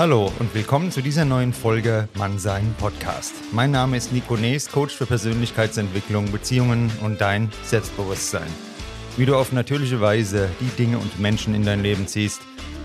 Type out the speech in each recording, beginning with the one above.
Hallo und willkommen zu dieser neuen Folge Mannsein Podcast. Mein Name ist Nico Nees, Coach für Persönlichkeitsentwicklung, Beziehungen und dein Selbstbewusstsein. Wie du auf natürliche Weise die Dinge und Menschen in dein Leben ziehst,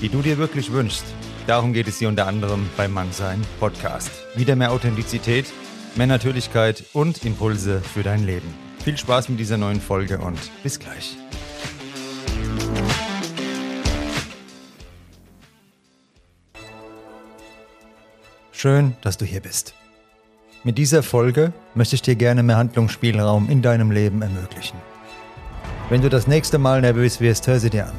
die du dir wirklich wünschst. Darum geht es hier unter anderem beim Mannsein Podcast. Wieder mehr Authentizität, mehr Natürlichkeit und Impulse für dein Leben. Viel Spaß mit dieser neuen Folge und bis gleich. Schön, dass du hier bist. Mit dieser Folge möchte ich dir gerne mehr Handlungsspielraum in deinem Leben ermöglichen. Wenn du das nächste Mal nervös wirst, hör sie dir an.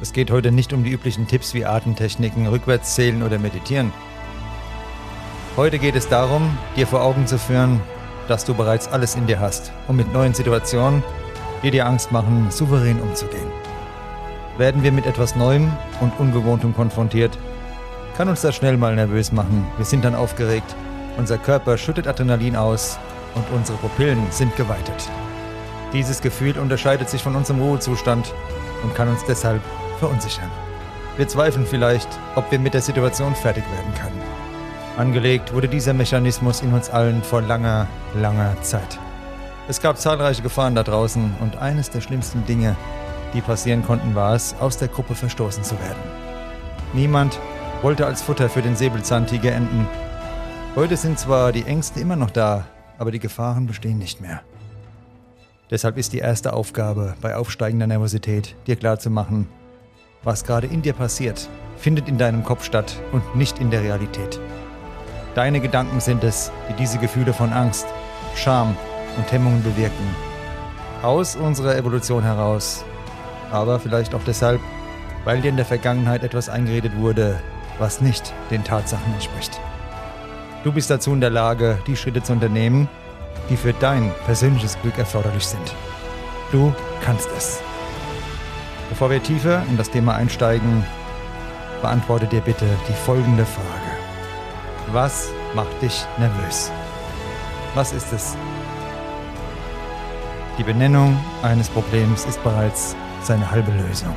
Es geht heute nicht um die üblichen Tipps wie Atemtechniken, Rückwärtszählen oder Meditieren. Heute geht es darum, dir vor Augen zu führen, dass du bereits alles in dir hast, um mit neuen Situationen, die dir Angst machen, souverän umzugehen. Werden wir mit etwas Neuem und Ungewohntem konfrontiert, kann uns das schnell mal nervös machen. Wir sind dann aufgeregt, unser Körper schüttet Adrenalin aus und unsere Pupillen sind geweitet. Dieses Gefühl unterscheidet sich von unserem Ruhezustand und kann uns deshalb verunsichern. Wir zweifeln vielleicht, ob wir mit der Situation fertig werden können. Angelegt wurde dieser Mechanismus in uns allen vor langer, langer Zeit. Es gab zahlreiche Gefahren da draußen und eines der schlimmsten Dinge, die passieren konnten, war es, aus der Gruppe verstoßen zu werden. Niemand wollte als Futter für den Säbelzahntiger enden. Heute sind zwar die Ängste immer noch da, aber die Gefahren bestehen nicht mehr. Deshalb ist die erste Aufgabe bei aufsteigender Nervosität, dir klarzumachen, was gerade in dir passiert, findet in deinem Kopf statt und nicht in der Realität. Deine Gedanken sind es, die diese Gefühle von Angst, Scham und Hemmungen bewirken. Aus unserer Evolution heraus, aber vielleicht auch deshalb, weil dir in der Vergangenheit etwas eingeredet wurde, was nicht den Tatsachen entspricht. Du bist dazu in der Lage, die Schritte zu unternehmen, die für dein persönliches Glück erforderlich sind. Du kannst es. Bevor wir tiefer in das Thema einsteigen, beantworte dir bitte die folgende Frage. Was macht dich nervös? Was ist es? Die Benennung eines Problems ist bereits seine halbe Lösung.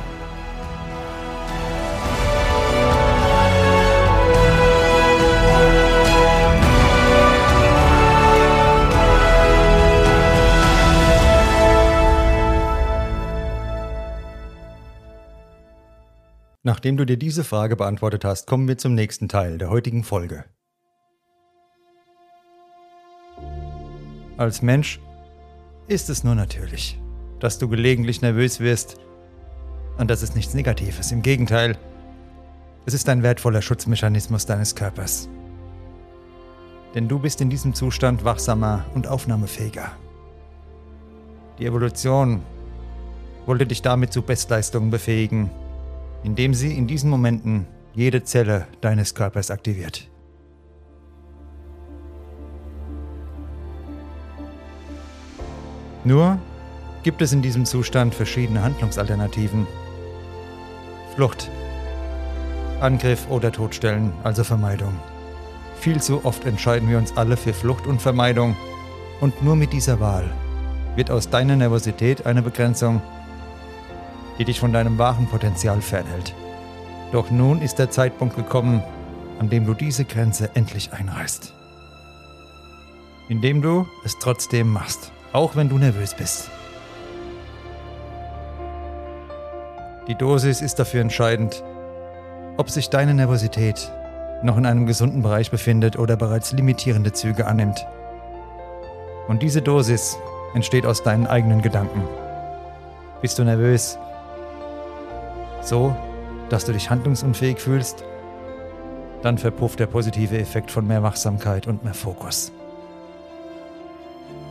Nachdem du dir diese Frage beantwortet hast, kommen wir zum nächsten Teil der heutigen Folge. Als Mensch ist es nur natürlich, dass du gelegentlich nervös wirst und das ist nichts Negatives. Im Gegenteil, es ist ein wertvoller Schutzmechanismus deines Körpers. Denn du bist in diesem Zustand wachsamer und aufnahmefähiger. Die Evolution wollte dich damit zu Bestleistungen befähigen indem sie in diesen Momenten jede Zelle deines Körpers aktiviert. Nur gibt es in diesem Zustand verschiedene Handlungsalternativen. Flucht, Angriff oder Todstellen, also Vermeidung. Viel zu oft entscheiden wir uns alle für Flucht und Vermeidung und nur mit dieser Wahl wird aus deiner Nervosität eine Begrenzung die dich von deinem wahren Potenzial fernhält. Doch nun ist der Zeitpunkt gekommen, an dem du diese Grenze endlich einreißt. Indem du es trotzdem machst, auch wenn du nervös bist. Die Dosis ist dafür entscheidend, ob sich deine Nervosität noch in einem gesunden Bereich befindet oder bereits limitierende Züge annimmt. Und diese Dosis entsteht aus deinen eigenen Gedanken. Bist du nervös, so, dass du dich handlungsunfähig fühlst, dann verpufft der positive Effekt von mehr Wachsamkeit und mehr Fokus.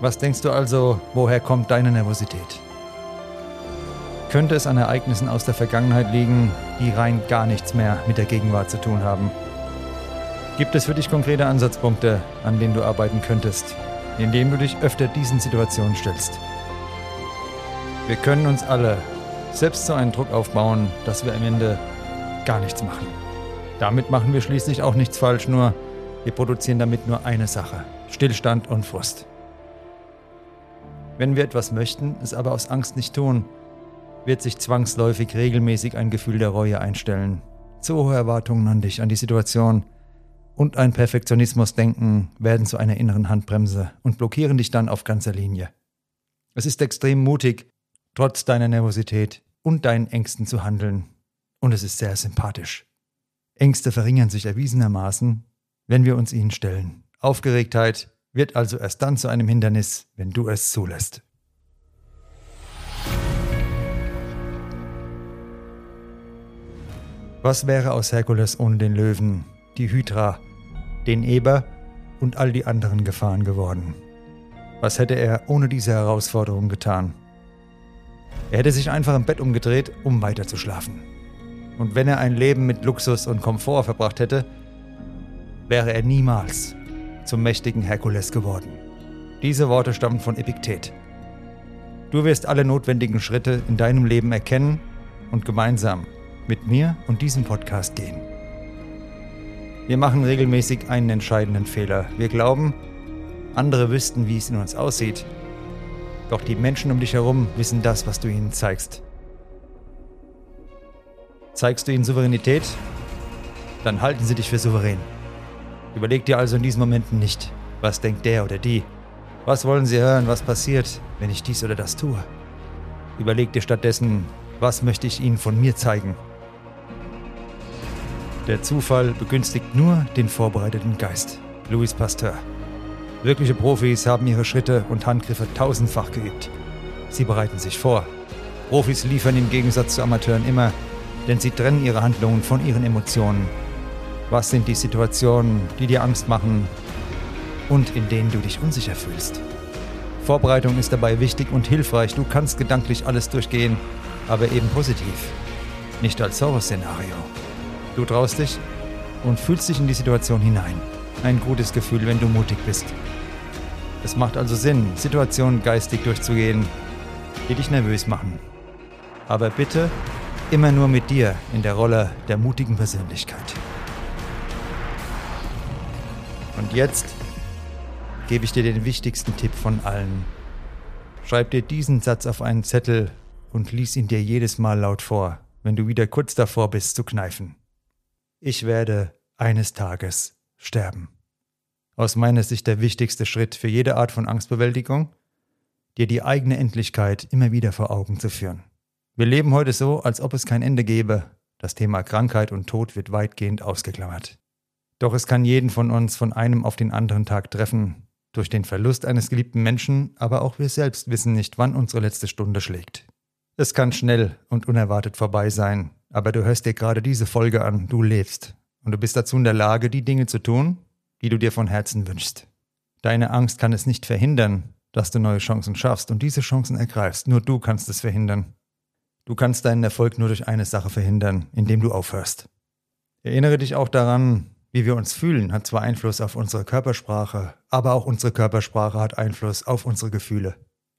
Was denkst du also, woher kommt deine Nervosität? Könnte es an Ereignissen aus der Vergangenheit liegen, die rein gar nichts mehr mit der Gegenwart zu tun haben? Gibt es für dich konkrete Ansatzpunkte, an denen du arbeiten könntest, indem du dich öfter diesen Situationen stellst? Wir können uns alle selbst so einen Druck aufbauen, dass wir am Ende gar nichts machen. Damit machen wir schließlich auch nichts falsch, nur wir produzieren damit nur eine Sache, Stillstand und Frust. Wenn wir etwas möchten, es aber aus Angst nicht tun, wird sich zwangsläufig regelmäßig ein Gefühl der Reue einstellen, zu hohe Erwartungen an dich, an die Situation und ein Perfektionismusdenken werden zu einer inneren Handbremse und blockieren dich dann auf ganzer Linie. Es ist extrem mutig, trotz deiner Nervosität und deinen Ängsten zu handeln. Und es ist sehr sympathisch. Ängste verringern sich erwiesenermaßen, wenn wir uns ihnen stellen. Aufgeregtheit wird also erst dann zu einem Hindernis, wenn du es zulässt. Was wäre aus Herkules ohne den Löwen, die Hydra, den Eber und all die anderen Gefahren geworden? Was hätte er ohne diese Herausforderung getan? Er hätte sich einfach im Bett umgedreht, um weiterzuschlafen. Und wenn er ein Leben mit Luxus und Komfort verbracht hätte, wäre er niemals zum mächtigen Herkules geworden. Diese Worte stammen von Epiktet. Du wirst alle notwendigen Schritte in deinem Leben erkennen und gemeinsam mit mir und diesem Podcast gehen. Wir machen regelmäßig einen entscheidenden Fehler. Wir glauben, andere wüssten, wie es in uns aussieht. Doch die Menschen um dich herum wissen das, was du ihnen zeigst. Zeigst du ihnen Souveränität, dann halten sie dich für souverän. Überleg dir also in diesen Momenten nicht, was denkt der oder die. Was wollen sie hören, was passiert, wenn ich dies oder das tue. Überleg dir stattdessen, was möchte ich ihnen von mir zeigen. Der Zufall begünstigt nur den vorbereiteten Geist. Louis Pasteur. Wirkliche Profis haben ihre Schritte und Handgriffe tausendfach geübt. Sie bereiten sich vor. Profis liefern im Gegensatz zu Amateuren immer, denn sie trennen ihre Handlungen von ihren Emotionen. Was sind die Situationen, die dir Angst machen und in denen du dich unsicher fühlst? Vorbereitung ist dabei wichtig und hilfreich. Du kannst gedanklich alles durchgehen, aber eben positiv, nicht als Horrorszenario. Du traust dich und fühlst dich in die Situation hinein. Ein gutes Gefühl, wenn du mutig bist. Es macht also Sinn, Situationen geistig durchzugehen, die dich nervös machen. Aber bitte immer nur mit dir in der Rolle der mutigen Persönlichkeit. Und jetzt gebe ich dir den wichtigsten Tipp von allen. Schreib dir diesen Satz auf einen Zettel und lies ihn dir jedes Mal laut vor, wenn du wieder kurz davor bist zu kneifen ich werde eines Tages sterben. Aus meiner Sicht der wichtigste Schritt für jede Art von Angstbewältigung, dir die eigene Endlichkeit immer wieder vor Augen zu führen. Wir leben heute so, als ob es kein Ende gäbe. Das Thema Krankheit und Tod wird weitgehend ausgeklammert. Doch es kann jeden von uns von einem auf den anderen Tag treffen, durch den Verlust eines geliebten Menschen, aber auch wir selbst wissen nicht, wann unsere letzte Stunde schlägt. Es kann schnell und unerwartet vorbei sein, aber du hörst dir gerade diese Folge an, du lebst und du bist dazu in der Lage, die Dinge zu tun, die du dir von Herzen wünschst. Deine Angst kann es nicht verhindern, dass du neue Chancen schaffst und diese Chancen ergreifst. Nur du kannst es verhindern. Du kannst deinen Erfolg nur durch eine Sache verhindern, indem du aufhörst. Erinnere dich auch daran, wie wir uns fühlen, hat zwar Einfluss auf unsere Körpersprache, aber auch unsere Körpersprache hat Einfluss auf unsere Gefühle.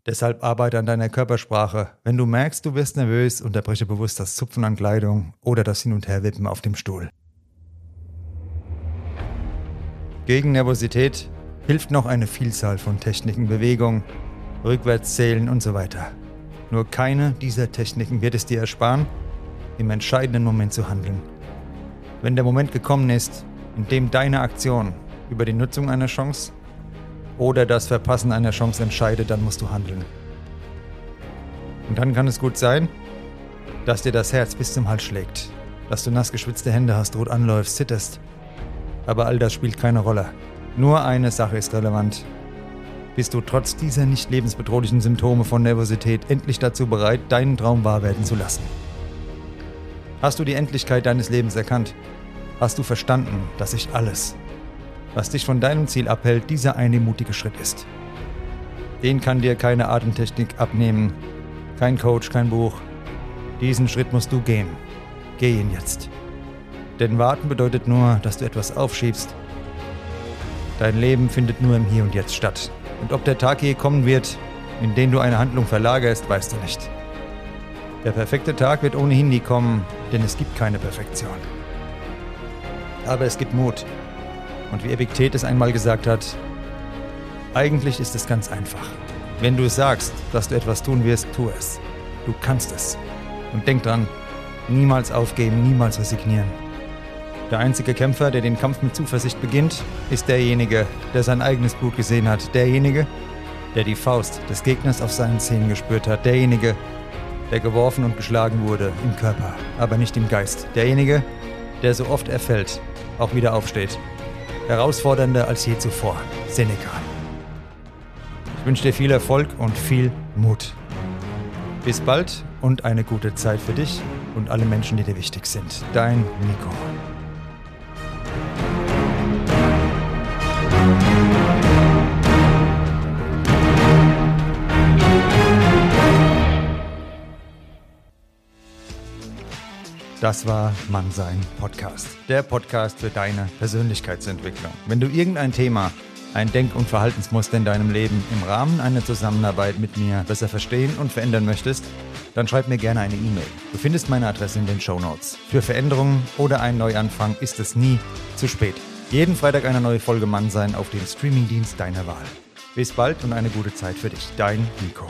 Deshalb arbeite an deiner Körpersprache. Wenn du merkst, du wirst nervös, unterbreche bewusst das Zupfen an Kleidung oder das Hin- und Herwippen auf dem Stuhl. Gegen Nervosität hilft noch eine Vielzahl von Techniken, Bewegung, Rückwärtszählen und so weiter. Nur keine dieser Techniken wird es dir ersparen, im entscheidenden Moment zu handeln. Wenn der Moment gekommen ist, in dem deine Aktion über die Nutzung einer Chance oder das Verpassen einer Chance entscheidet, dann musst du handeln. Und dann kann es gut sein, dass dir das Herz bis zum Hals schlägt, dass du nass geschwitzte Hände hast, rot anläufst, zitterst. Aber all das spielt keine Rolle. Nur eine Sache ist relevant. Bist du trotz dieser nicht lebensbedrohlichen Symptome von Nervosität endlich dazu bereit, deinen Traum wahr werden zu lassen? Hast du die Endlichkeit deines Lebens erkannt? Hast du verstanden, dass sich alles, was dich von deinem Ziel abhält, dieser eine mutige Schritt ist. Den kann dir keine Atemtechnik abnehmen, kein Coach, kein Buch. Diesen Schritt musst du gehen. Geh ihn jetzt. Denn warten bedeutet nur, dass du etwas aufschiebst. Dein Leben findet nur im Hier und Jetzt statt. Und ob der Tag je kommen wird, in den du eine Handlung verlagerst, weißt du nicht. Der perfekte Tag wird ohnehin nie kommen, denn es gibt keine Perfektion. Aber es gibt Mut. Und wie Epiktet es einmal gesagt hat, eigentlich ist es ganz einfach. Wenn du sagst, dass du etwas tun wirst, tu es. Du kannst es. Und denk dran, niemals aufgeben, niemals resignieren. Der einzige Kämpfer, der den Kampf mit Zuversicht beginnt, ist derjenige, der sein eigenes Blut gesehen hat. Derjenige, der die Faust des Gegners auf seinen Zähnen gespürt hat. Derjenige, der geworfen und geschlagen wurde im Körper, aber nicht im Geist. Derjenige, der so oft er fällt, auch wieder aufsteht. Herausfordernder als je zuvor. Seneca. Ich wünsche dir viel Erfolg und viel Mut. Bis bald und eine gute Zeit für dich und alle Menschen, die dir wichtig sind. Dein Nico. Das war Mannsein Podcast. Der Podcast für deine Persönlichkeitsentwicklung. Wenn du irgendein Thema, ein Denk- und Verhaltensmuster in deinem Leben im Rahmen einer Zusammenarbeit mit mir besser verstehen und verändern möchtest, dann schreib mir gerne eine E-Mail. Du findest meine Adresse in den Show Notes. Für Veränderungen oder einen Neuanfang ist es nie zu spät. Jeden Freitag eine neue Folge Mannsein auf dem Streamingdienst deiner Wahl. Bis bald und eine gute Zeit für dich. Dein Nico.